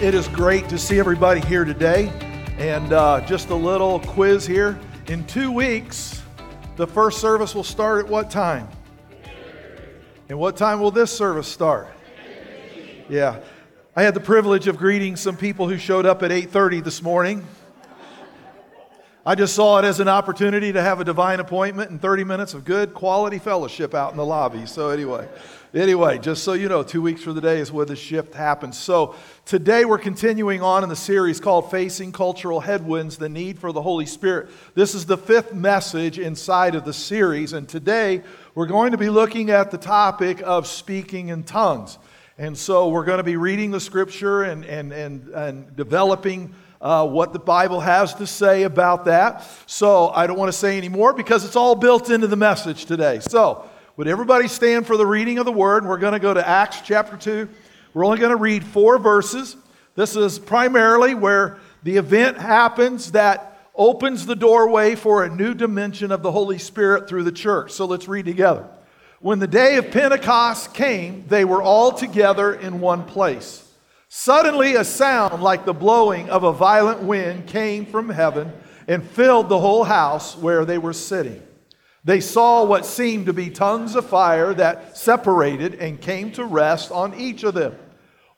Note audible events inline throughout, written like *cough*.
It is great to see everybody here today. And uh, just a little quiz here. In two weeks, the first service will start at what time? And what time will this service start? Yeah. I had the privilege of greeting some people who showed up at 8:30 this morning. I just saw it as an opportunity to have a divine appointment and 30 minutes of good quality fellowship out in the lobby. So anyway, Anyway, just so you know, two weeks from today is where the shift happens. So today we're continuing on in the series called Facing Cultural Headwinds The Need for the Holy Spirit. This is the fifth message inside of the series, and today we're going to be looking at the topic of speaking in tongues. And so we're going to be reading the scripture and, and, and, and developing. Uh, what the Bible has to say about that. So I don't want to say any more because it's all built into the message today. So would everybody stand for the reading of the word? We're going to go to Acts chapter 2. We're only going to read four verses. This is primarily where the event happens that opens the doorway for a new dimension of the Holy Spirit through the church. So let's read together. When the day of Pentecost came, they were all together in one place. Suddenly, a sound like the blowing of a violent wind came from heaven and filled the whole house where they were sitting. They saw what seemed to be tongues of fire that separated and came to rest on each of them.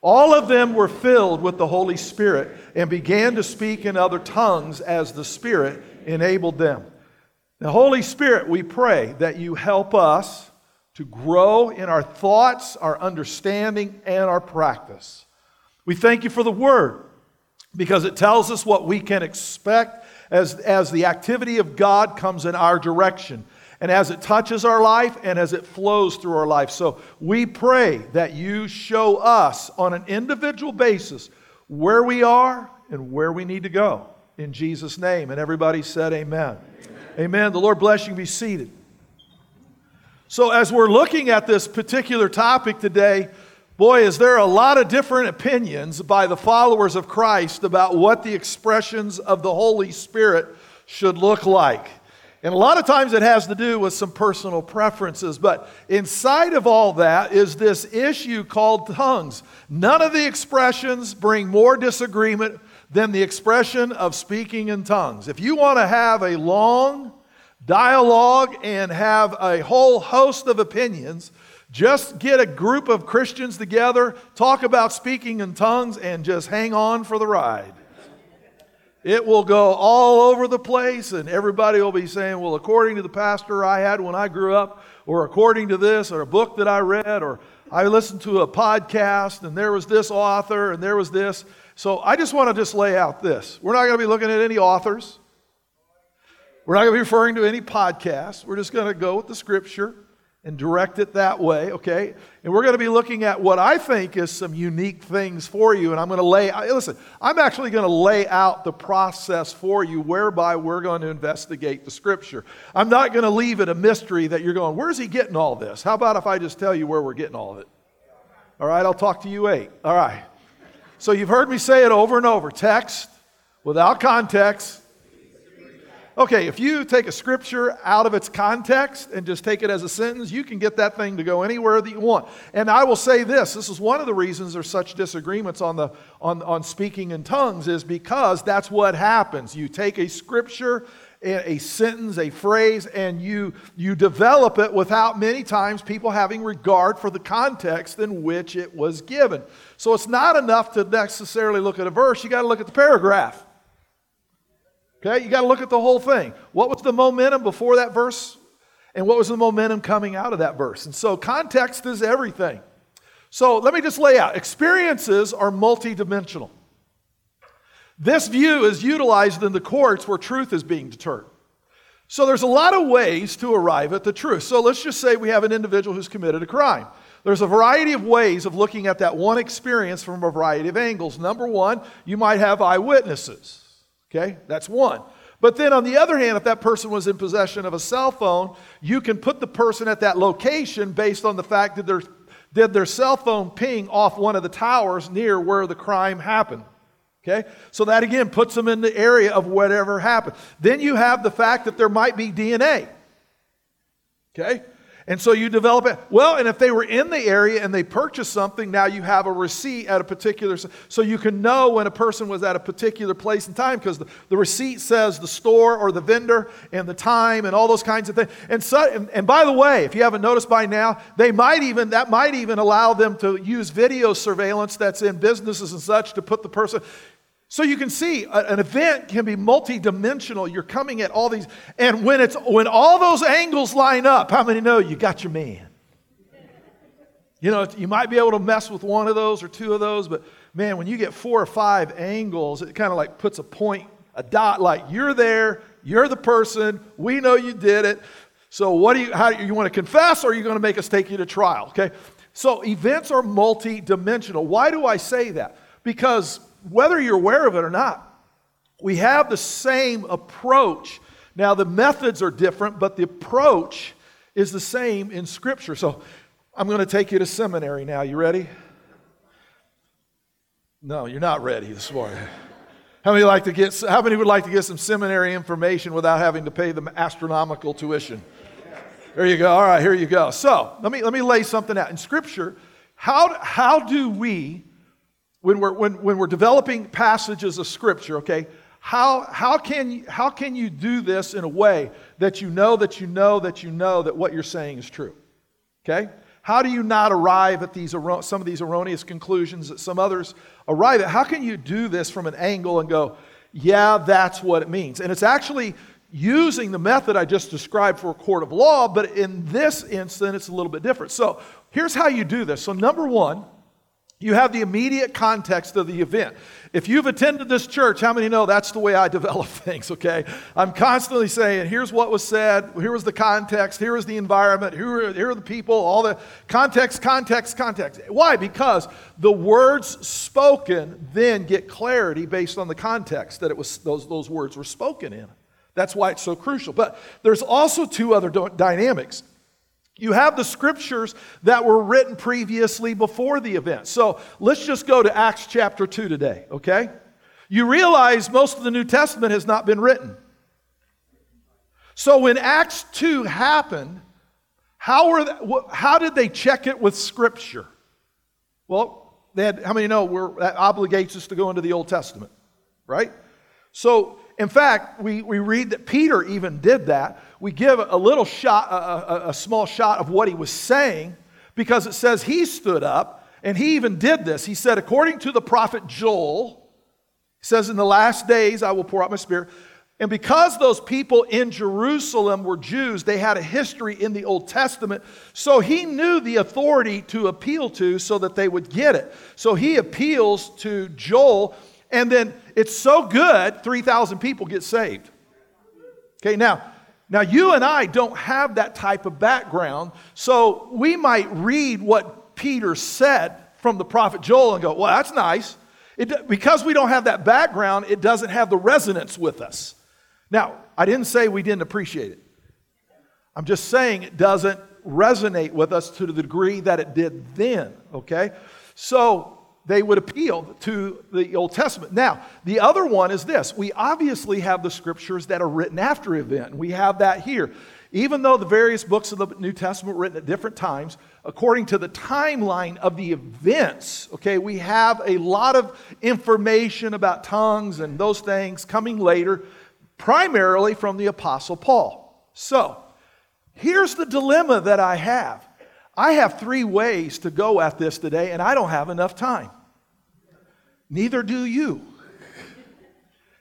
All of them were filled with the Holy Spirit and began to speak in other tongues as the Spirit enabled them. Now, Holy Spirit, we pray that you help us to grow in our thoughts, our understanding, and our practice. We thank you for the Word because it tells us what we can expect as, as the activity of God comes in our direction and as it touches our life and as it flows through our life. So we pray that you show us on an individual basis where we are and where we need to go. In Jesus' name. And everybody said, Amen. Amen. amen. The Lord bless you. Be seated. So, as we're looking at this particular topic today, boy, is there a lot of different opinions by the followers of Christ about what the expressions of the Holy Spirit should look like. And a lot of times it has to do with some personal preferences. But inside of all that is this issue called tongues. None of the expressions bring more disagreement than the expression of speaking in tongues. If you want to have a long dialogue and have a whole host of opinions, just get a group of Christians together, talk about speaking in tongues, and just hang on for the ride. It will go all over the place, and everybody will be saying, Well, according to the pastor I had when I grew up, or according to this, or a book that I read, or I listened to a podcast, and there was this author, and there was this. So I just want to just lay out this. We're not going to be looking at any authors. We're not going to be referring to any podcasts. We're just going to go with the scripture and direct it that way, okay? And we're going to be looking at what I think is some unique things for you. And I'm going to lay, listen, I'm actually going to lay out the process for you whereby we're going to investigate the scripture. I'm not going to leave it a mystery that you're going, where's he getting all this? How about if I just tell you where we're getting all of it? All right, I'll talk to you eight. All right. So you've heard me say it over and over text without context Okay, if you take a scripture out of its context and just take it as a sentence, you can get that thing to go anywhere that you want. And I will say this this is one of the reasons there's such disagreements on, the, on, on speaking in tongues, is because that's what happens. You take a scripture, a sentence, a phrase, and you, you develop it without many times people having regard for the context in which it was given. So it's not enough to necessarily look at a verse, you got to look at the paragraph. Okay, you got to look at the whole thing. What was the momentum before that verse? And what was the momentum coming out of that verse? And so context is everything. So let me just lay out experiences are multidimensional. This view is utilized in the courts where truth is being determined. So there's a lot of ways to arrive at the truth. So let's just say we have an individual who's committed a crime. There's a variety of ways of looking at that one experience from a variety of angles. Number one, you might have eyewitnesses. Okay, that's one. But then on the other hand, if that person was in possession of a cell phone, you can put the person at that location based on the fact that their, did their cell phone ping off one of the towers near where the crime happened. Okay? So that again puts them in the area of whatever happened. Then you have the fact that there might be DNA. Okay? And so you develop it. Well, and if they were in the area and they purchased something, now you have a receipt at a particular, so you can know when a person was at a particular place and time because the, the receipt says the store or the vendor and the time and all those kinds of things. And, so, and, and by the way, if you haven't noticed by now, they might even, that might even allow them to use video surveillance that's in businesses and such to put the person, so you can see an event can be multidimensional. You're coming at all these, and when it's when all those angles line up, how many know you got your man? You know, you might be able to mess with one of those or two of those, but man, when you get four or five angles, it kind of like puts a point, a dot, like you're there, you're the person, we know you did it. So what do you how do you, you want to confess or are you going to make us take you to trial? Okay. So events are multidimensional. Why do I say that? Because whether you're aware of it or not, we have the same approach. Now, the methods are different, but the approach is the same in Scripture. So, I'm going to take you to seminary now. You ready? No, you're not ready this morning. How many like to get? How many would like to get some seminary information without having to pay the astronomical tuition? There you go. All right, here you go. So let me let me lay something out in Scripture. How how do we when we're, when, when we're developing passages of Scripture, okay, how, how, can you, how can you do this in a way that you know that you know that you know that what you're saying is true? Okay? How do you not arrive at these, some of these erroneous conclusions that some others arrive at? How can you do this from an angle and go, yeah, that's what it means? And it's actually using the method I just described for a court of law, but in this instance, it's a little bit different. So here's how you do this. So, number one, you have the immediate context of the event. If you've attended this church, how many know that's the way I *laughs* develop things, okay? I'm constantly saying, here's what was said, here was the context, here was the environment, here are, here are the people, all the context, context, context. Why? Because the words spoken then get clarity based on the context that it was those, those words were spoken in. That's why it's so crucial. But there's also two other dynamics. You have the scriptures that were written previously before the event. So let's just go to Acts chapter 2 today, okay? You realize most of the New Testament has not been written. So when Acts 2 happened, how, were they, how did they check it with scripture? Well, they had, how many know we that obligates us to go into the Old Testament, right? So in fact, we, we read that Peter even did that. We give a little shot, a, a, a small shot of what he was saying because it says he stood up and he even did this. He said, according to the prophet Joel, he says, In the last days I will pour out my spirit. And because those people in Jerusalem were Jews, they had a history in the Old Testament. So he knew the authority to appeal to so that they would get it. So he appeals to Joel and then it's so good, 3,000 people get saved. Okay, now, now you and I don't have that type of background, so we might read what Peter said from the prophet Joel and go, well, that's nice. It, because we don't have that background, it doesn't have the resonance with us. Now, I didn't say we didn't appreciate it. I'm just saying it doesn't resonate with us to the degree that it did then, okay? So, they would appeal to the Old Testament. Now, the other one is this we obviously have the scriptures that are written after event. We have that here. Even though the various books of the New Testament were written at different times, according to the timeline of the events, okay, we have a lot of information about tongues and those things coming later, primarily from the Apostle Paul. So, here's the dilemma that I have I have three ways to go at this today, and I don't have enough time. Neither do you.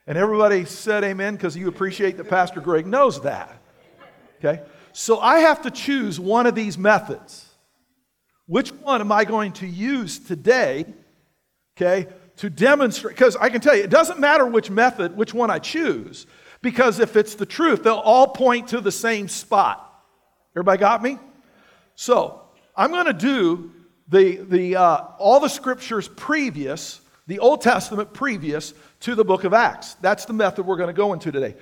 And everybody said amen because you appreciate that Pastor Greg knows that. Okay? So I have to choose one of these methods. Which one am I going to use today, okay, to demonstrate? Because I can tell you, it doesn't matter which method, which one I choose, because if it's the truth, they'll all point to the same spot. Everybody got me? So I'm going to do the, the, uh, all the scriptures previous, the Old Testament previous to the book of Acts. That's the method we're going to go into today.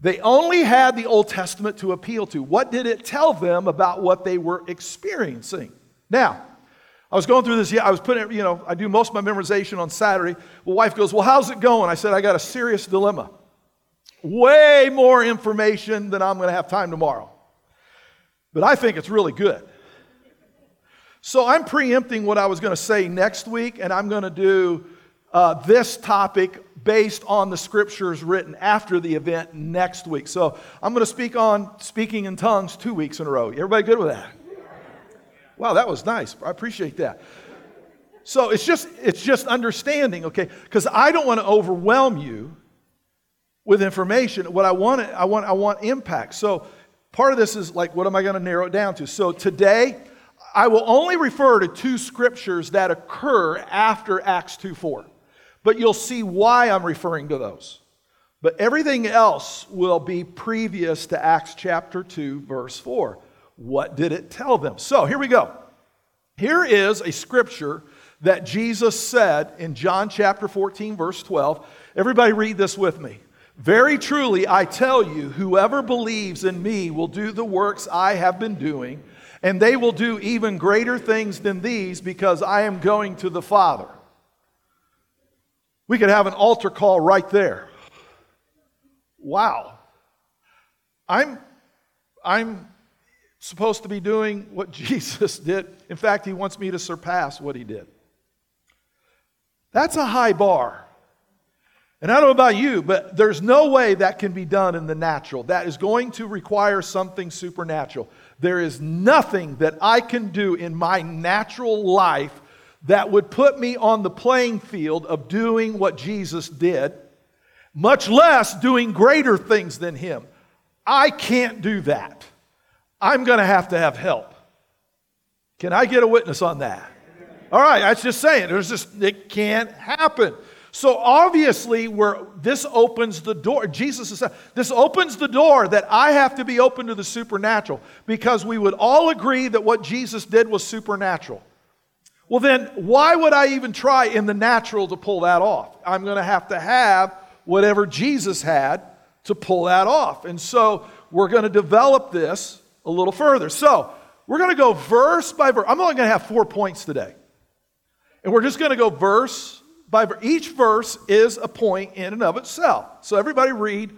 They only had the Old Testament to appeal to. What did it tell them about what they were experiencing? Now, I was going through this, yeah, I was putting, it, you know, I do most of my memorization on Saturday. My wife goes, Well, how's it going? I said, I got a serious dilemma. Way more information than I'm going to have time tomorrow. But I think it's really good. So I'm preempting what I was going to say next week, and I'm going to do uh, this topic based on the scriptures written after the event next week. So I'm going to speak on speaking in tongues two weeks in a row. Everybody good with that? Wow, that was nice. I appreciate that. So it's just it's just understanding, okay? Because I don't want to overwhelm you with information. What I want I want I want impact. So part of this is like what am I going to narrow it down to? So today I will only refer to two scriptures that occur after Acts 2 4. But you'll see why I'm referring to those. But everything else will be previous to Acts chapter 2, verse 4. What did it tell them? So here we go. Here is a scripture that Jesus said in John chapter 14, verse 12. Everybody read this with me. Very truly, I tell you, whoever believes in me will do the works I have been doing, and they will do even greater things than these because I am going to the Father. We could have an altar call right there. Wow. I'm, I'm supposed to be doing what *laughs* Jesus did. In fact, he wants me to surpass what he did. That's a high bar. And I don't know about you, but there's no way that can be done in the natural. That is going to require something supernatural. There is nothing that I can do in my natural life that would put me on the playing field of doing what Jesus did, much less doing greater things than him. I can't do that. I'm going to have to have help. Can I get a witness on that? All right, that's just saying. There's just it can't happen. So obviously, where this opens the door, Jesus is this opens the door that I have to be open to the supernatural because we would all agree that what Jesus did was supernatural. Well, then, why would I even try in the natural to pull that off? I'm going to have to have whatever Jesus had to pull that off. And so we're going to develop this a little further. So we're going to go verse by verse. I'm only going to have four points today. And we're just going to go verse by verse. Each verse is a point in and of itself. So everybody read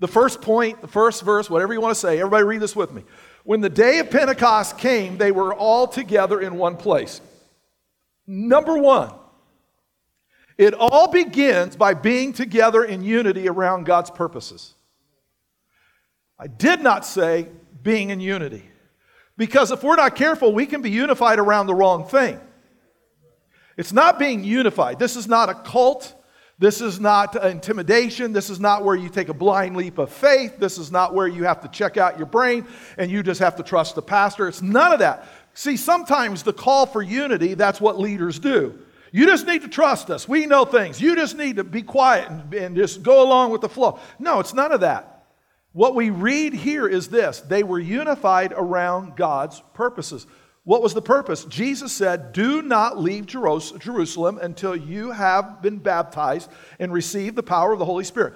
the first point, the first verse, whatever you want to say. Everybody read this with me. When the day of Pentecost came, they were all together in one place. Number one, it all begins by being together in unity around God's purposes. I did not say being in unity. Because if we're not careful, we can be unified around the wrong thing. It's not being unified. This is not a cult. This is not intimidation. This is not where you take a blind leap of faith. This is not where you have to check out your brain and you just have to trust the pastor. It's none of that. See, sometimes the call for unity, that's what leaders do. You just need to trust us. We know things. You just need to be quiet and, and, just go along with the flow. No, it's none of that. What we read here is this they were unified around God's purposes. What was the purpose? Jesus said, Do not leave Jerusalem until you have been baptized and received the power of the Holy Spirit.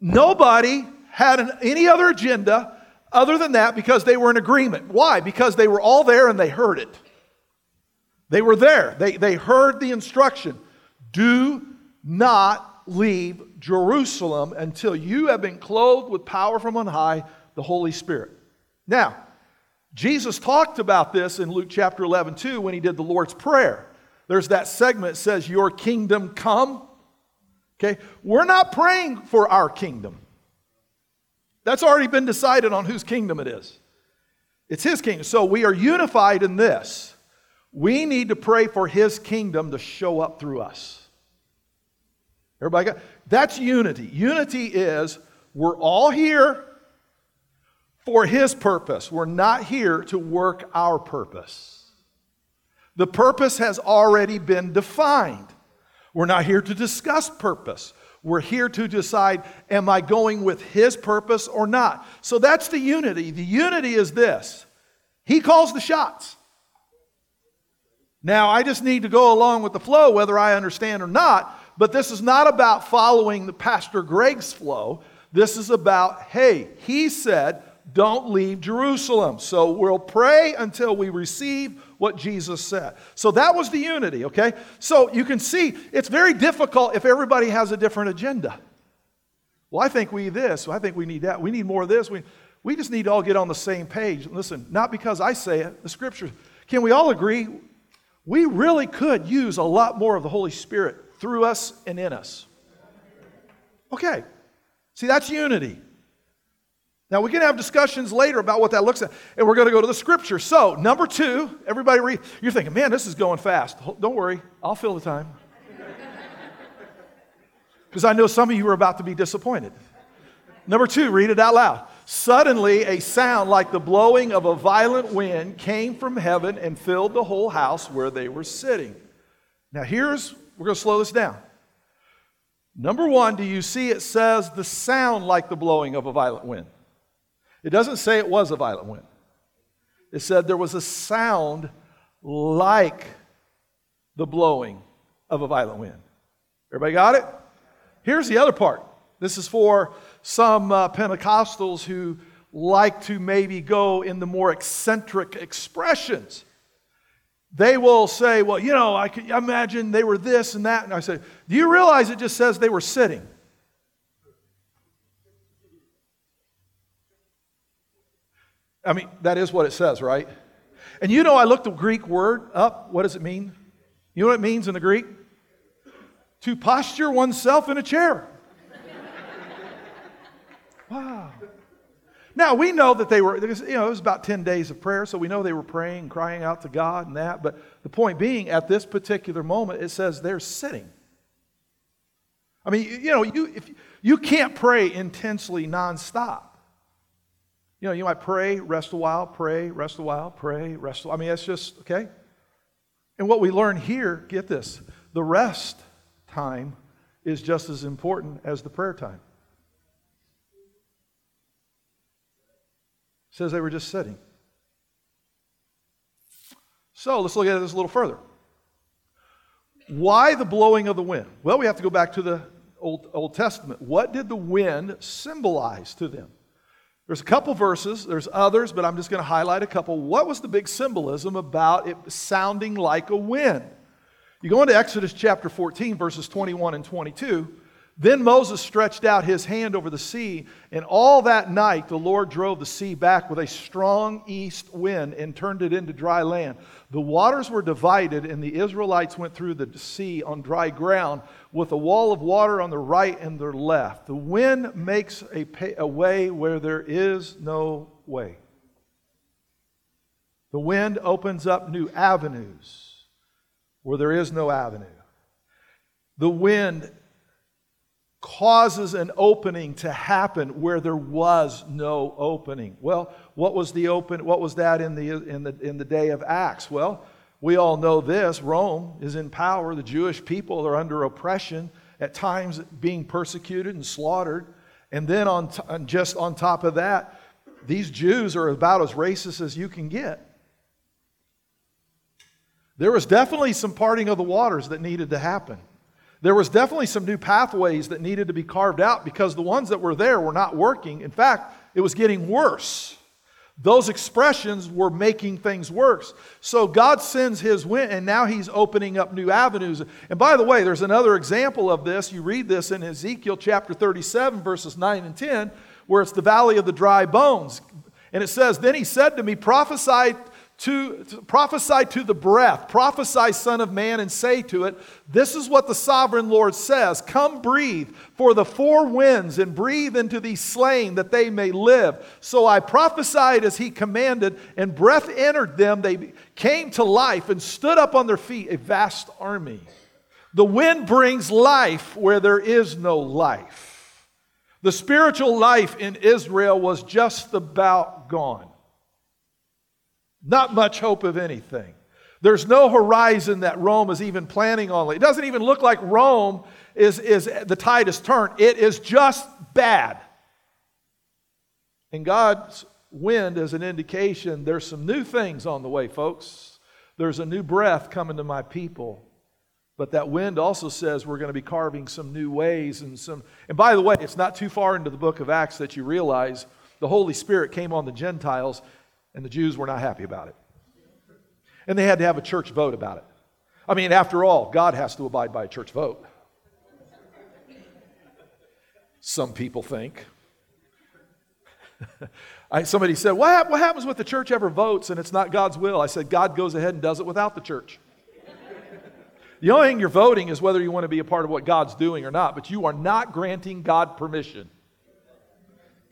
Nobody had an, any other agenda other than that because they were in agreement. Why? Because they were all there and they heard it. They were there. They, they heard the instruction do not leave Jerusalem until you have been clothed with power from on high, the Holy Spirit. Now, Jesus talked about this in Luke chapter 11 too when he did the Lord's Prayer. There's that segment that says, Your kingdom come. Okay? We're not praying for our kingdom. That's already been decided on whose kingdom it is. It's his kingdom. So we are unified in this. We need to pray for his kingdom to show up through us. Everybody got that's unity. Unity is we're all here for his purpose. We're not here to work our purpose. The purpose has already been defined. We're not here to discuss purpose. We're here to decide am I going with His purpose or not? So that's the unity. The unity is this He calls the shots. Now, I just need to go along with the flow, whether I understand or not. But this is not about following the Pastor Greg's flow. This is about, hey, he said, don't leave Jerusalem. So we'll pray until we receive what Jesus said. So that was the unity, okay? So you can see it's very difficult if everybody has a different agenda. Well, I think we need this. I think we need that. We need more of this. We, we just need to all get on the same page. Listen, not because I say it, the scripture. Can we all agree? We really could use a lot more of the Holy Spirit through us and in us. Okay. See, that's unity. Now, we can have discussions later about what that looks like, and we're going to go to the scripture. So, number two, everybody read. You're thinking, man, this is going fast. Don't worry, I'll fill the time. *laughs* Because I know some of you are about to be disappointed. Number two, read it out loud. Suddenly, a sound like the blowing of a violent wind came from heaven and filled the whole house where they were sitting. Now, here's, we're going to slow this down. Number one, do you see it says the sound like the blowing of a violent wind? It doesn't say it was a violent wind. It said there was a sound like the blowing of a violent wind. Everybody got it? Here's the other part. This is for some uh, Pentecostals who like to maybe go in the more eccentric expressions. They will say, Well, you know, I can imagine they were this and that. And I say, Do you realize it just says they were sitting? I mean, that is what it says, right? And you know, I looked the Greek word up. What does it mean? You know what it means in the Greek? To posture oneself in a chair. *laughs* wow. Now, we know that they were, you know, it was about 10 days of prayer, so we know they were praying and crying out to God and that. But the point being, at this particular moment, it says they're sitting. I mean, you know, you, if, you can't pray intensely nonstop. You know, you might pray, rest a while, pray, rest a while, pray, rest a while. I mean, that's just, okay? And what we learn here, get this, the rest time is just as important as the prayer time. It says they were just sitting. So let's look at this a little further. Why the blowing of the wind? Well, we have to go back to the Old, Old Testament. What did the wind symbolize to them? There's a couple verses, there's others, but I'm just going to highlight a couple. What was the big symbolism about it sounding like a wind? You go into Exodus chapter 14, verses 21 and 22. Then Moses stretched out his hand over the sea, and all that night the Lord drove the sea back with a strong east wind and turned it into dry land. The waters were divided, and the Israelites went through the sea on dry ground with a wall of water on the right and their left. The wind makes a, pay, a way where there is no way. The wind opens up new avenues where there is no avenue. The wind causes an opening to happen where there was no opening. Well, what was the open what was that in the in the in the day of Acts? Well, we all know this. Rome is in power. The Jewish people are under oppression, at times being persecuted and slaughtered. And then on t- just on top of that, these Jews are about as racist as you can get. There was definitely some parting of the waters that needed to happen. There was definitely some new pathways that needed to be carved out because the ones that were there were not working. In fact, it was getting worse. Those expressions were making things worse. So God sends his wind, and now he's opening up new avenues. And by the way, there's another example of this. You read this in Ezekiel chapter 37, verses 9 and 10, where it's the valley of the dry bones. And it says, Then he said to me, Prophesy to, to, prophesy to the breath, prophesy, Son of Man, and say to it, This is what the sovereign Lord says Come breathe for the four winds, and breathe into these slain that they may live. So I prophesied as he commanded, and breath entered them. They came to life and stood up on their feet, a vast army. The wind brings life where there is no life. The spiritual life in Israel was just about gone. Not much hope of anything. There's no horizon that Rome is even planning on. It doesn't even look like Rome is, is the tide has turned. It is just bad. And God's wind is an indication there's some new things on the way, folks. There's a new breath coming to my people. But that wind also says we're going to be carving some new ways and some. And by the way, it's not too far into the book of Acts that you realize the Holy Spirit came on the Gentiles and the Jews were not happy about it. And they had to have a church vote about it. I mean, after all, God has to abide by a church vote. Some people think. *laughs* I, somebody said, what, what happens if the church ever votes and it's not God's will? I said, God goes ahead and does it without the church. the only thing you're voting is whether you want to be a part of what God's doing or not, but you are not granting God permission.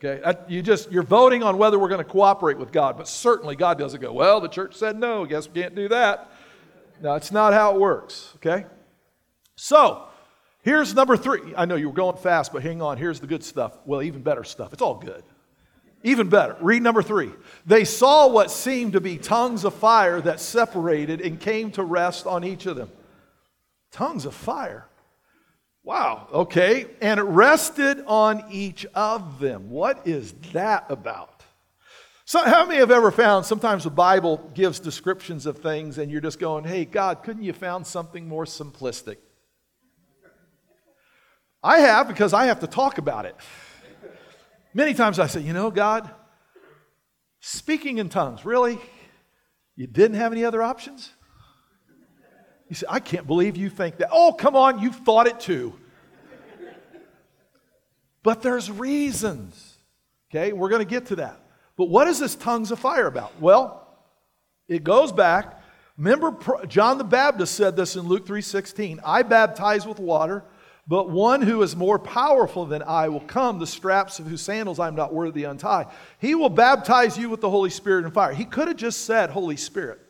Okay, you just you're voting on whether we're going to cooperate with God, but certainly God doesn't go, well, the church said no, guess we can't do that. No, it's not how it works, okay? So, here's number 3. I know you were going fast, but hang on, here's the good stuff. Well, even better stuff. It's all good. Even better. Read number 3. They saw what seemed to be tongues of fire that separated and came to rest on each of them. Tongues of fire. Wow, okay. And it rested on each of them. What is that about? So, how many have ever found sometimes the Bible gives descriptions of things and you're just going, hey, God, couldn't you found something more simplistic? I have because I have to talk about it. Many times I say, you know, God, speaking in tongues, really? You didn't have any other options? You say, I can't believe you think that. Oh, come on, you've thought it too. but there's reasons. Okay, we're going to get to that. But what is this tongues of fire about? Well, it goes back. Remember, John the Baptist said this in Luke 3:16. I baptize with water, but one who is more powerful than I will come, the straps of whose sandals I'm not worthy to untie. He will baptize you with the Holy Spirit and fire. He could have just said Holy Spirit.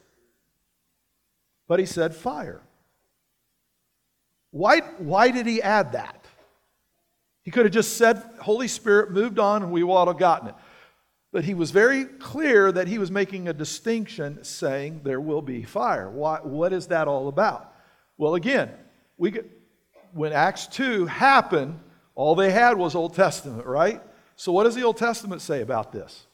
But he said fire. Why, why did he add that? He could have just said Holy Spirit, moved on, and we would have gotten it. But he was very clear that he was making a distinction, saying there will be fire. Why, what is that all about? Well, again, we get, when Acts 2 happened, all they had was Old Testament, right? So, what does the Old Testament say about this?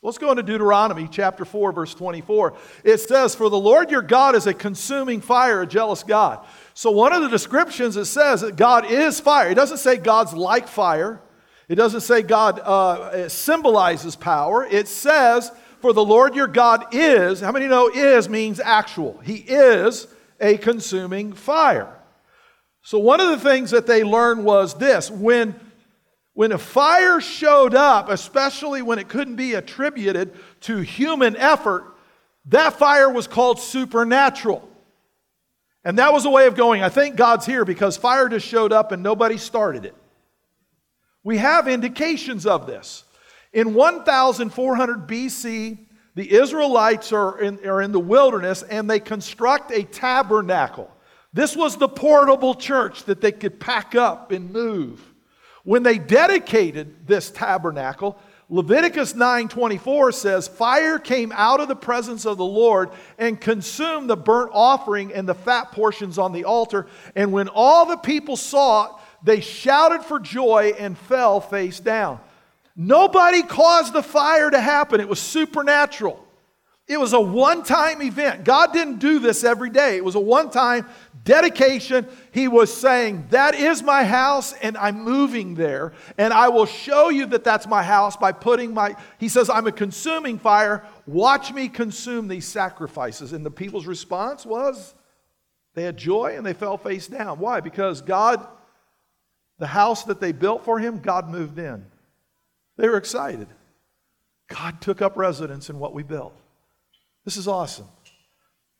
Let's go into Deuteronomy chapter 4, verse 24. It says, For the Lord your God is a consuming fire, a jealous God. So, one of the descriptions it says that God is fire. It doesn't say God's like fire, it doesn't say God uh, symbolizes power. It says, For the Lord your God is, how many know is means actual? He is a consuming fire. So, one of the things that they learned was this when when a fire showed up, especially when it couldn't be attributed to human effort, that fire was called supernatural. And that was a way of going, I think God's here because fire just showed up and nobody started it. We have indications of this. In 1400 BC, the Israelites are in, are in the wilderness and they construct a tabernacle. This was the portable church that they could pack up and move. When they dedicated this tabernacle, Leviticus 9:24 says, "Fire came out of the presence of the Lord and consumed the burnt offering and the fat portions on the altar, and when all the people saw it, they shouted for joy and fell face down." Nobody caused the fire to happen. It was supernatural. It was a one time event. God didn't do this every day. It was a one time dedication. He was saying, That is my house, and I'm moving there. And I will show you that that's my house by putting my. He says, I'm a consuming fire. Watch me consume these sacrifices. And the people's response was they had joy and they fell face down. Why? Because God, the house that they built for Him, God moved in. They were excited. God took up residence in what we built. This is awesome.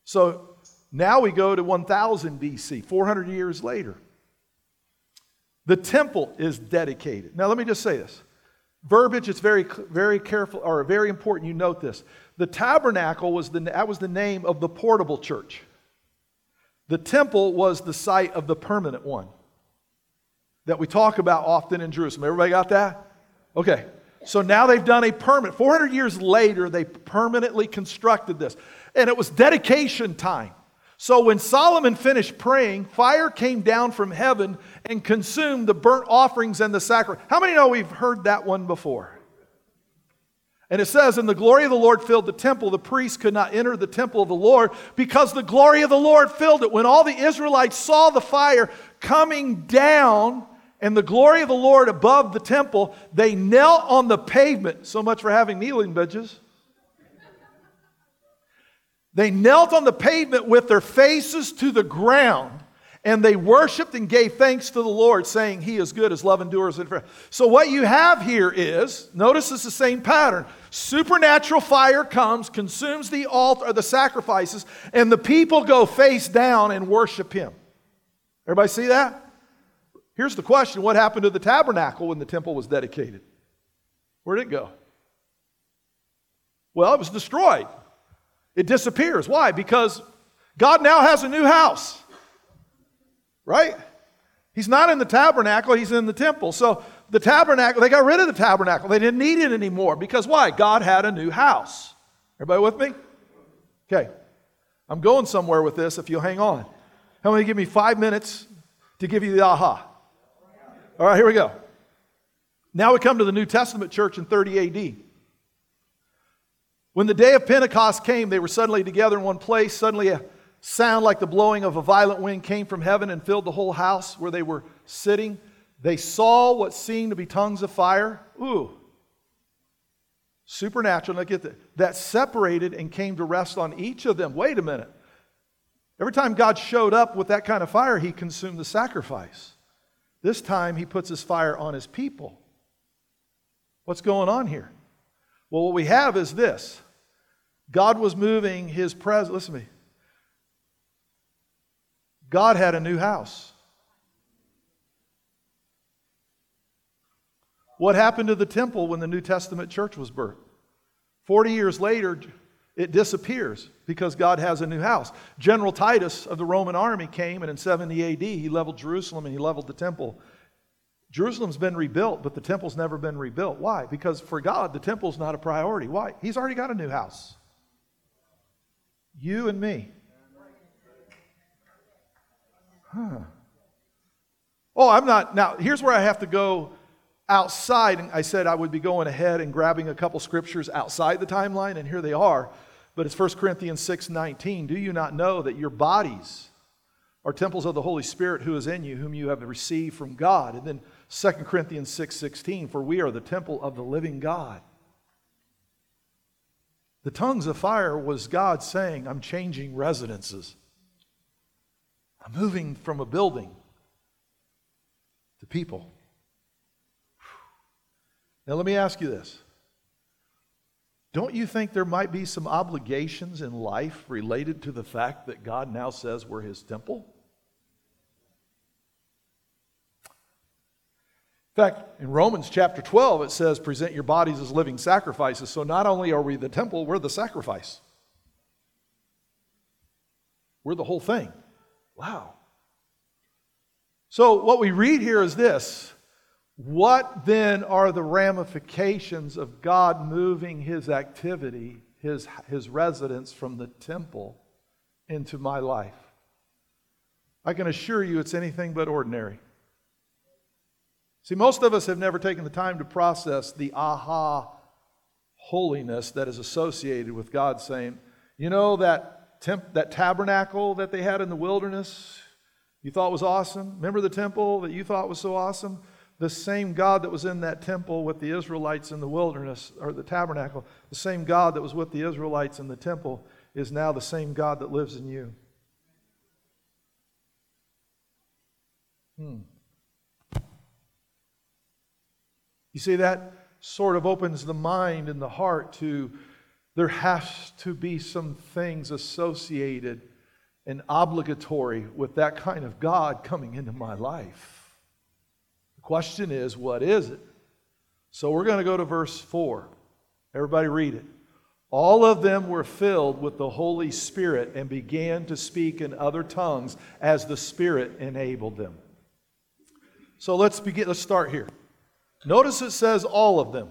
So now we go to 1000 BC, 400 years later. The temple is dedicated. Now, let me just say this. Verbiage, it's very, very careful, or very important you note this. The tabernacle was the, that was the name of the portable church. The temple was the site of the permanent one that we talk about often in Jerusalem. Everybody got that? Okay. So now they've done a permanent. 400 years later, they permanently constructed this. And it was dedication time. So when Solomon finished praying, fire came down from heaven and consumed the burnt offerings and the sacrifice. How many know we've heard that one before? And it says, And the glory of the Lord filled the temple. The priests could not enter the temple of the Lord because the glory of the Lord filled it. When all the Israelites saw the fire coming down and the glory of the Lord above the temple, they knelt on the pavement. So much for having kneeling benches. They knelt on the pavement with their faces to the ground and they worshiped and gave thanks to the Lord, saying, He is good, His love endures forever. So, what you have here is notice it's the same pattern. Supernatural fire comes, consumes the altar, or the sacrifices, and the people go face down and worship Him. Everybody see that? Here's the question What happened to the tabernacle when the temple was dedicated? Where'd it go? Well, it was destroyed. It disappears. Why? Because God now has a new house. Right? He's not in the tabernacle, he's in the temple. So the tabernacle, they got rid of the tabernacle. They didn't need it anymore. Because why? God had a new house. Everybody with me? Okay. I'm going somewhere with this if you'll hang on. How many give me five minutes to give you the aha? All right, here we go. Now we come to the New Testament church in 30 AD. When the day of Pentecost came, they were suddenly together in one place. Suddenly, a sound like the blowing of a violent wind came from heaven and filled the whole house where they were sitting. They saw what seemed to be tongues of fire. Ooh. Supernatural. Now get that. That separated and came to rest on each of them. Wait a minute. Every time God showed up with that kind of fire, he consumed the sacrifice. This time, he puts his fire on his people. What's going on here? Well, what we have is this God was moving his presence. Listen to me. God had a new house. What happened to the temple when the New Testament church was birthed? 40 years later, it disappears because God has a new house. General Titus of the Roman army came, and in 70 AD, he leveled Jerusalem and he leveled the temple. Jerusalem's been rebuilt, but the temple's never been rebuilt. Why? Because for God, the temple's not a priority. Why? He's already got a new house. You and me. Huh. Oh, I'm not. Now, here's where I have to go outside. I said I would be going ahead and grabbing a couple scriptures outside the timeline, and here they are. But it's 1 Corinthians 6 19. Do you not know that your bodies are temples of the Holy Spirit who is in you, whom you have received from God? And then 2 Corinthians 6 16, for we are the temple of the living God. The tongues of fire was God saying, I'm changing residences. I'm moving from a building to people. Now, let me ask you this. Don't you think there might be some obligations in life related to the fact that God now says we're his temple? In fact, in Romans chapter 12, it says, present your bodies as living sacrifices. So not only are we the temple, we're the sacrifice. We're the whole thing. Wow. So, what we read here is this What then are the ramifications of God moving his activity, his, his residence from the temple into my life? I can assure you it's anything but ordinary. See, most of us have never taken the time to process the aha holiness that is associated with God saying, you know, that temp- that tabernacle that they had in the wilderness you thought was awesome? Remember the temple that you thought was so awesome? The same God that was in that temple with the Israelites in the wilderness, or the tabernacle, the same God that was with the Israelites in the temple is now the same God that lives in you. Hmm. You see, that sort of opens the mind and the heart to there has to be some things associated and obligatory with that kind of God coming into my life. Question is, what is it? So we're going to go to verse 4. Everybody read it. All of them were filled with the Holy Spirit and began to speak in other tongues as the Spirit enabled them. So let's begin let's start here. Notice it says all of them.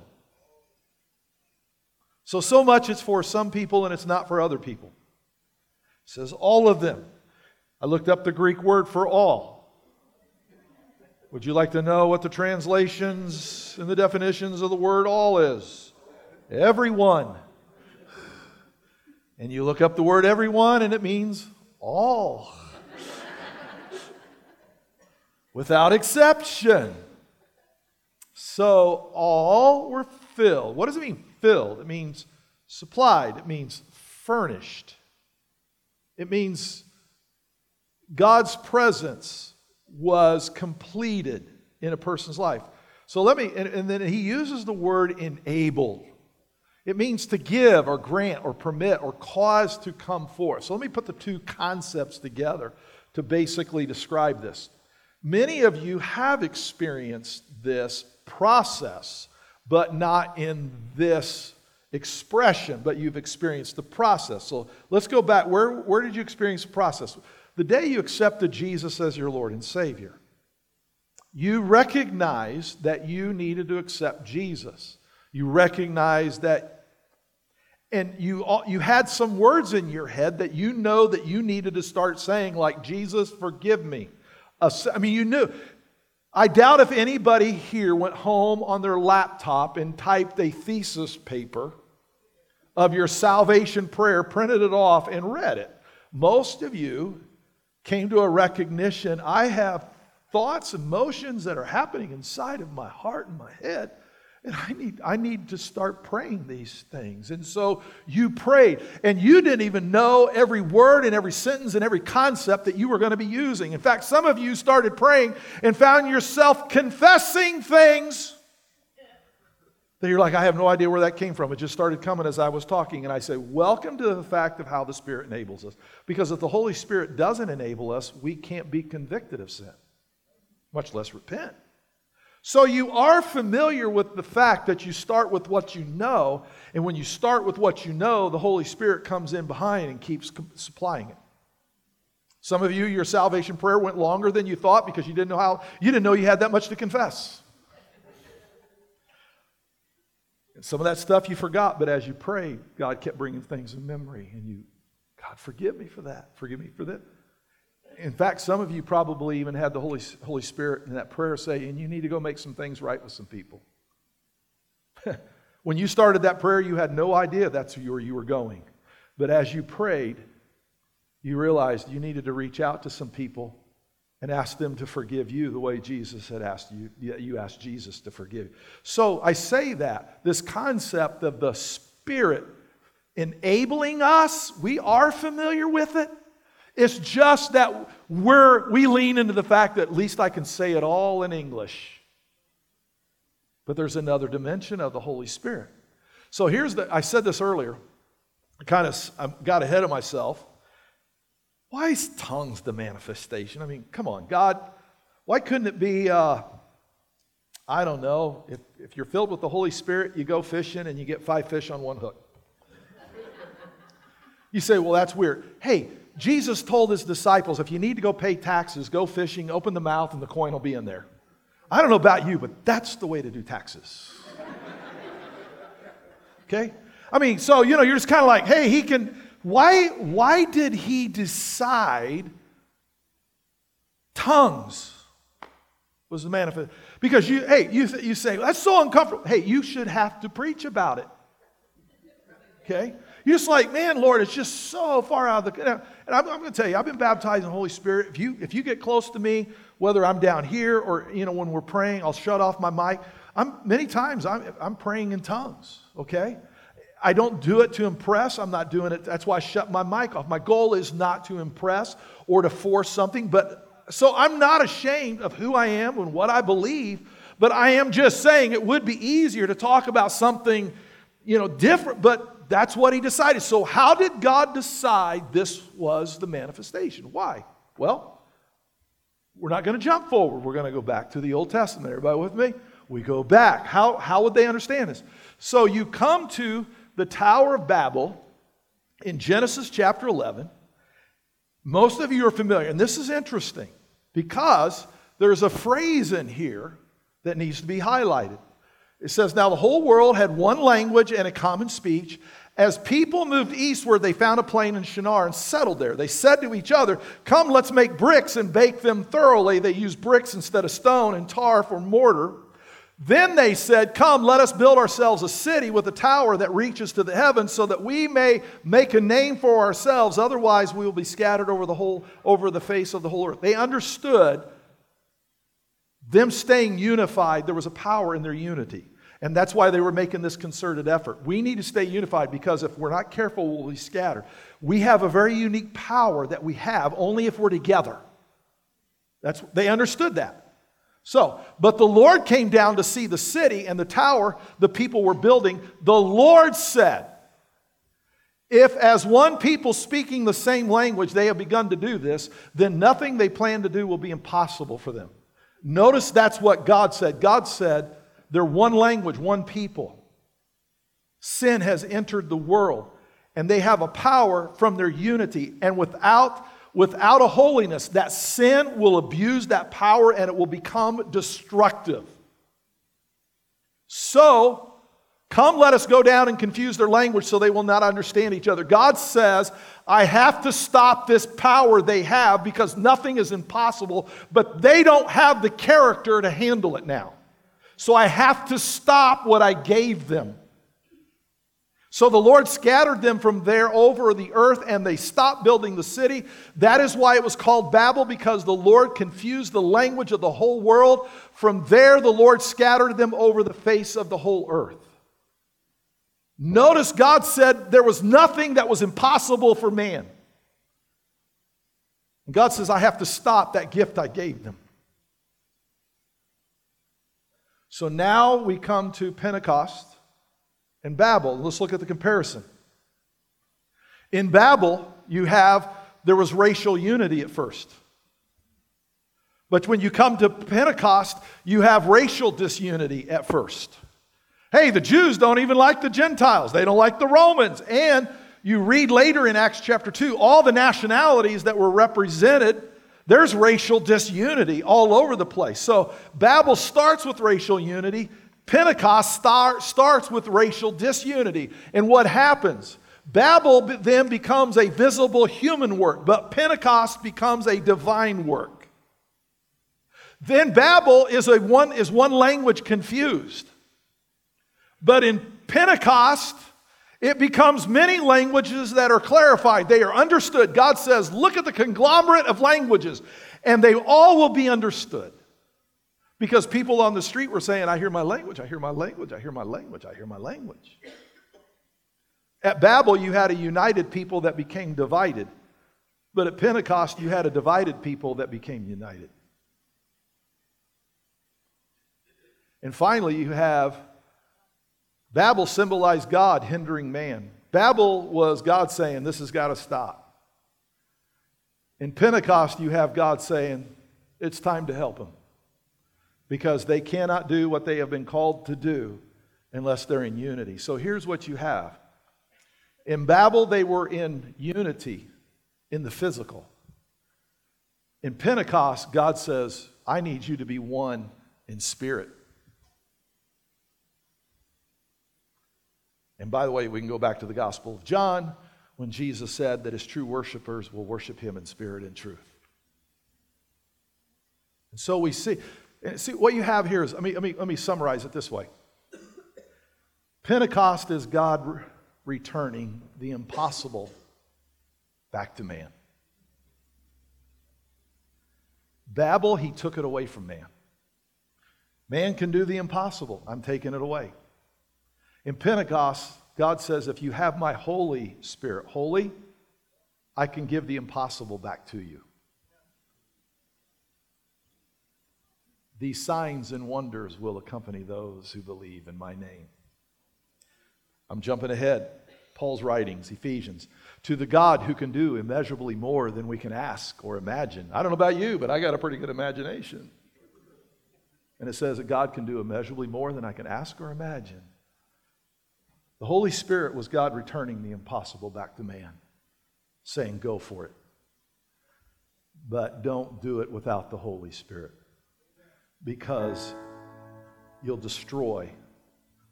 So, so much it's for some people and it's not for other people. It says all of them. I looked up the Greek word for all. Would you like to know what the translations and the definitions of the word all is? Everyone. And you look up the word everyone, and it means all. *laughs* Without exception. So all were filled. What does it mean, filled? It means supplied, it means furnished, it means God's presence was completed in a person's life. So let me, and, and then he uses the word enabled. It means to give or grant or permit or cause to come forth. So let me put the two concepts together to basically describe this. Many of you have experienced this process, but not in this expression, but you've experienced the process. So let's go back. Where, where did you experience the process? The day you accepted Jesus as your Lord and Savior, you recognized that you needed to accept Jesus. You recognized that and you, you had some words in your head that you know that you needed to start saying, like, Jesus, forgive me. I mean, you knew. I doubt if anybody here went home on their laptop and typed a thesis paper of your salvation prayer, printed it off, and read it. Most of you came to a recognition I have thoughts, emotions that are happening inside of my heart and my head and I need, I need to start praying these things. And so you prayed, and you didn't even know every word and every sentence and every concept that you were going to be using. In fact, some of you started praying and found yourself confessing things that you're like, I have no idea where that came from. It just started coming as I was talking. And I say, Welcome to the fact of how the Spirit enables us. Because if the Holy Spirit doesn't enable us, we can't be convicted of sin, much less repent. So you are familiar with the fact that you start with what you know, and when you start with what you know, the Holy Spirit comes in behind and keeps supplying it. Some of you, your salvation prayer went longer than you thought because you didn't know how, you didn't know you had that much to confess. And some of that stuff you forgot, but as you prayed, God kept bringing things in memory, and you, God, forgive me for that. Forgive me for that in fact, some of you probably even had the Holy, Holy Spirit in that prayer say, and you need to go make some things right with some people. *laughs* when you started that prayer, you had no idea that's where you were going. But as you prayed, you realized you needed to reach out to some people and ask them to forgive you the way Jesus had asked you, you asked Jesus to forgive you. So I say that, this concept of the Spirit enabling us, we are familiar with it. It's just that we're, we lean into the fact that at least I can say it all in English. But there's another dimension of the Holy Spirit. So here's the, I said this earlier. I kind of I got ahead of myself. Why is tongues the manifestation? I mean, come on, God, why couldn't it be, uh, I don't know, if, if you're filled with the Holy Spirit, you go fishing and you get five fish on one hook. you say, well, that's weird. Hey, Jesus told his disciples, if you need to go pay taxes, go fishing, open the mouth, and the coin will be in there. I don't know about you, but that's the way to do taxes. *laughs* Okay? I mean, so, you know, you're just kind of like, hey, he can. Why, why did he decide tongues was the manifest? Because you, hey, you, you say, that's so uncomfortable. Hey, you should have to preach about it. Okay? You're just like, man, Lord, it's just so far out of the. And I'm, I'm going to tell you, I've been baptized in the Holy Spirit. If you if you get close to me, whether I'm down here or you know when we're praying, I'll shut off my mic. I'm many times I'm I'm praying in tongues. Okay. I don't do it to impress. I'm not doing it. That's why I shut my mic off. My goal is not to impress or to force something, but so I'm not ashamed of who I am and what I believe, but I am just saying it would be easier to talk about something, you know, different, but that's what he decided. So, how did God decide this was the manifestation? Why? Well, we're not going to jump forward. We're going to go back to the Old Testament. Everybody with me? We go back. How, how would they understand this? So, you come to the Tower of Babel in Genesis chapter 11. Most of you are familiar, and this is interesting because there's a phrase in here that needs to be highlighted. It says, Now the whole world had one language and a common speech. As people moved eastward, they found a plain in Shinar and settled there. They said to each other, Come, let's make bricks and bake them thoroughly. They used bricks instead of stone and tar for mortar. Then they said, Come, let us build ourselves a city with a tower that reaches to the heavens, so that we may make a name for ourselves. Otherwise, we will be scattered over the whole over the face of the whole earth. They understood them staying unified, there was a power in their unity. And that's why they were making this concerted effort. We need to stay unified because if we're not careful, we'll be scattered. We have a very unique power that we have only if we're together. That's, they understood that. So, but the Lord came down to see the city and the tower the people were building. The Lord said, If, as one people speaking the same language, they have begun to do this, then nothing they plan to do will be impossible for them. Notice that's what God said. God said, They're one language, one people. Sin has entered the world, and they have a power from their unity. And without without a holiness, that sin will abuse that power and it will become destructive. So, come let us go down and confuse their language so they will not understand each other. God says, I have to stop this power they have because nothing is impossible, but they don't have the character to handle it now. So I have to stop what I gave them. So the Lord scattered them from there over the earth and they stopped building the city. That is why it was called Babel, because the Lord confused the language of the whole world. From there, the Lord scattered them over the face of the whole earth. Notice God said there was nothing that was impossible for man. And God says, I have to stop that gift I gave them. So now we come to Pentecost and Babel. Let's look at the comparison. In Babel, you have, there was racial unity at first. But when you come to Pentecost, you have racial disunity at first. Hey, the Jews don't even like the Gentiles, they don't like the Romans. And you read later in Acts chapter 2, all the nationalities that were represented, there's racial disunity all over the place. So Babel starts with racial unity, Pentecost start, starts with racial disunity. And what happens? Babel then becomes a visible human work, but Pentecost becomes a divine work. Then Babel is, a one, is one language confused. But in Pentecost, it becomes many languages that are clarified. They are understood. God says, look at the conglomerate of languages, and they all will be understood. Because people on the street were saying, I hear my language, I hear my language, I hear my language, I hear my language. At Babel, you had a united people that became divided. But at Pentecost, you had a divided people that became united. And finally, you have Babel symbolized God hindering man. Babel was God saying, This has got to stop. In Pentecost, you have God saying, It's time to help him because they cannot do what they have been called to do unless they're in unity. So here's what you have. In Babel, they were in unity in the physical. In Pentecost, God says, I need you to be one in spirit. And by the way, we can go back to the Gospel of John when Jesus said that his true worshipers will worship him in spirit and truth. And so we see, and see, what you have here is, let me, let me, let me summarize it this way Pentecost is God re- returning the impossible back to man. Babel, he took it away from man. Man can do the impossible. I'm taking it away. In Pentecost, God says, if you have my Holy Spirit, holy, I can give the impossible back to you. These signs and wonders will accompany those who believe in my name. I'm jumping ahead. Paul's writings, Ephesians. To the God who can do immeasurably more than we can ask or imagine. I don't know about you, but I got a pretty good imagination. And it says that God can do immeasurably more than I can ask or imagine. The Holy Spirit was God returning the impossible back to man, saying, Go for it. But don't do it without the Holy Spirit because you'll destroy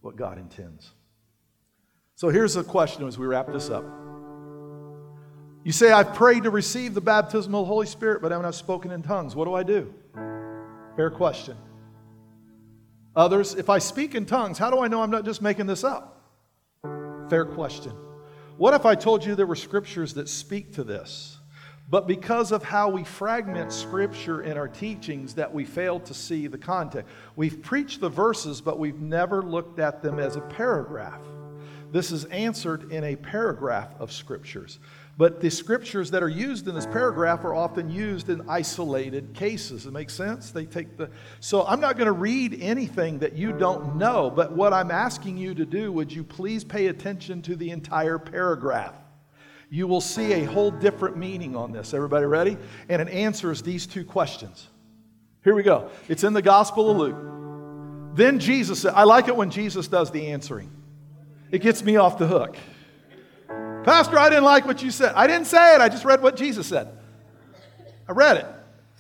what God intends. So here's a question as we wrap this up. You say, I've prayed to receive the baptism of the Holy Spirit, but I haven't spoken in tongues. What do I do? Fair question. Others, if I speak in tongues, how do I know I'm not just making this up? Fair question. What if I told you there were scriptures that speak to this? But because of how we fragment scripture in our teachings, that we fail to see the context. We've preached the verses, but we've never looked at them as a paragraph. This is answered in a paragraph of scriptures. But the scriptures that are used in this paragraph are often used in isolated cases. It makes sense? They take the So I'm not going to read anything that you don't know, but what I'm asking you to do, would you please pay attention to the entire paragraph? You will see a whole different meaning on this. Everybody ready? And it answers these two questions. Here we go. It's in the Gospel of Luke. Then Jesus said, I like it when Jesus does the answering. It gets me off the hook. Pastor, I didn't like what you said. I didn't say it, I just read what Jesus said. I read it.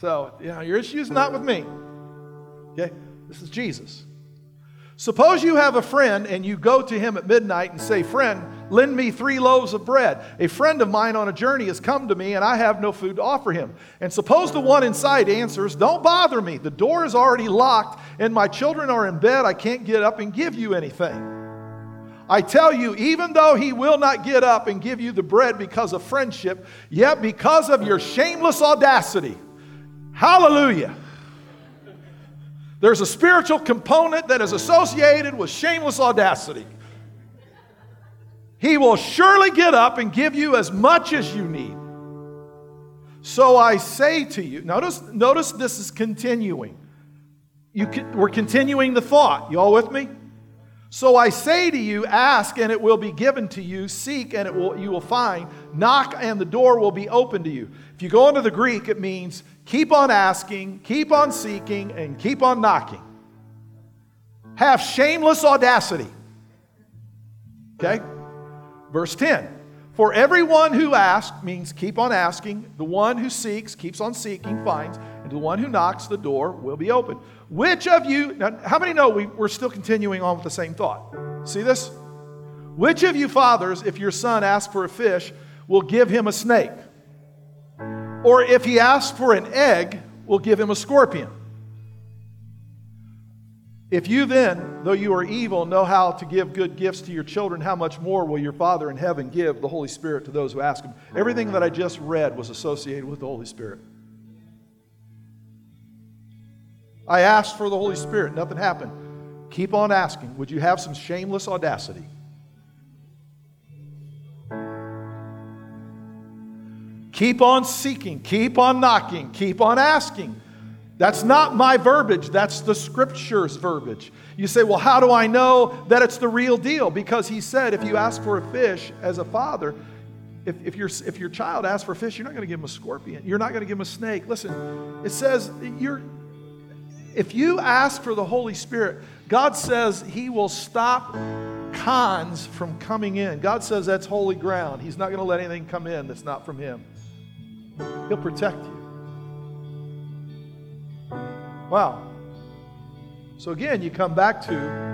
So, you know, your issue is not with me. Okay? This is Jesus. Suppose you have a friend and you go to him at midnight and say, Friend, lend me three loaves of bread. A friend of mine on a journey has come to me and I have no food to offer him. And suppose the one inside answers, Don't bother me. The door is already locked and my children are in bed. I can't get up and give you anything. I tell you, even though he will not get up and give you the bread because of friendship, yet because of your shameless audacity, hallelujah. There's a spiritual component that is associated with shameless audacity. He will surely get up and give you as much as you need. So I say to you, notice, notice this is continuing. You, we're continuing the thought. You all with me? So I say to you, ask and it will be given to you, seek and it will, you will find, knock and the door will be open to you. If you go into the Greek, it means keep on asking, keep on seeking, and keep on knocking. Have shameless audacity. Okay? Verse 10 For everyone who asks means keep on asking, the one who seeks keeps on seeking, finds, and the one who knocks, the door will be open. Which of you, now, how many know we, we're still continuing on with the same thought? See this? Which of you fathers, if your son asks for a fish, will give him a snake? Or if he asks for an egg, will give him a scorpion? If you then, though you are evil, know how to give good gifts to your children, how much more will your Father in heaven give the Holy Spirit to those who ask him? Everything that I just read was associated with the Holy Spirit. I asked for the Holy Spirit, nothing happened. Keep on asking. Would you have some shameless audacity? Keep on seeking, keep on knocking, keep on asking. That's not my verbiage, that's the scripture's verbiage. You say, well, how do I know that it's the real deal? Because he said, if you ask for a fish as a father, if, if, your, if your child asks for a fish, you're not going to give him a scorpion. You're not going to give him a snake. Listen, it says you're, if you ask for the Holy Spirit, God says He will stop cons from coming in. God says that's holy ground. He's not going to let anything come in that's not from Him. He'll protect you. Wow. So again, you come back to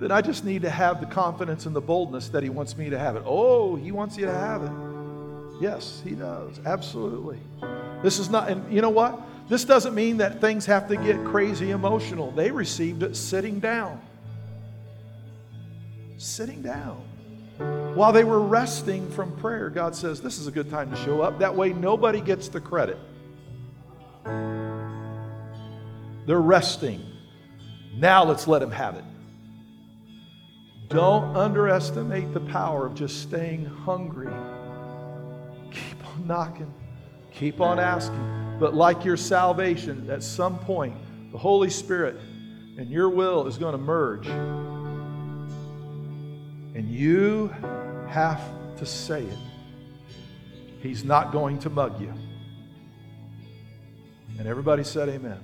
that I just need to have the confidence and the boldness that He wants me to have it. Oh, He wants you to have it. Yes, He does. Absolutely. This is not, and you know what? This doesn't mean that things have to get crazy emotional. They received it sitting down. Sitting down. While they were resting from prayer, God says, This is a good time to show up. That way, nobody gets the credit. They're resting. Now, let's let them have it. Don't underestimate the power of just staying hungry. Keep on knocking, keep on asking. But like your salvation, at some point, the Holy Spirit and your will is going to merge. And you have to say it. He's not going to mug you. And everybody said, Amen.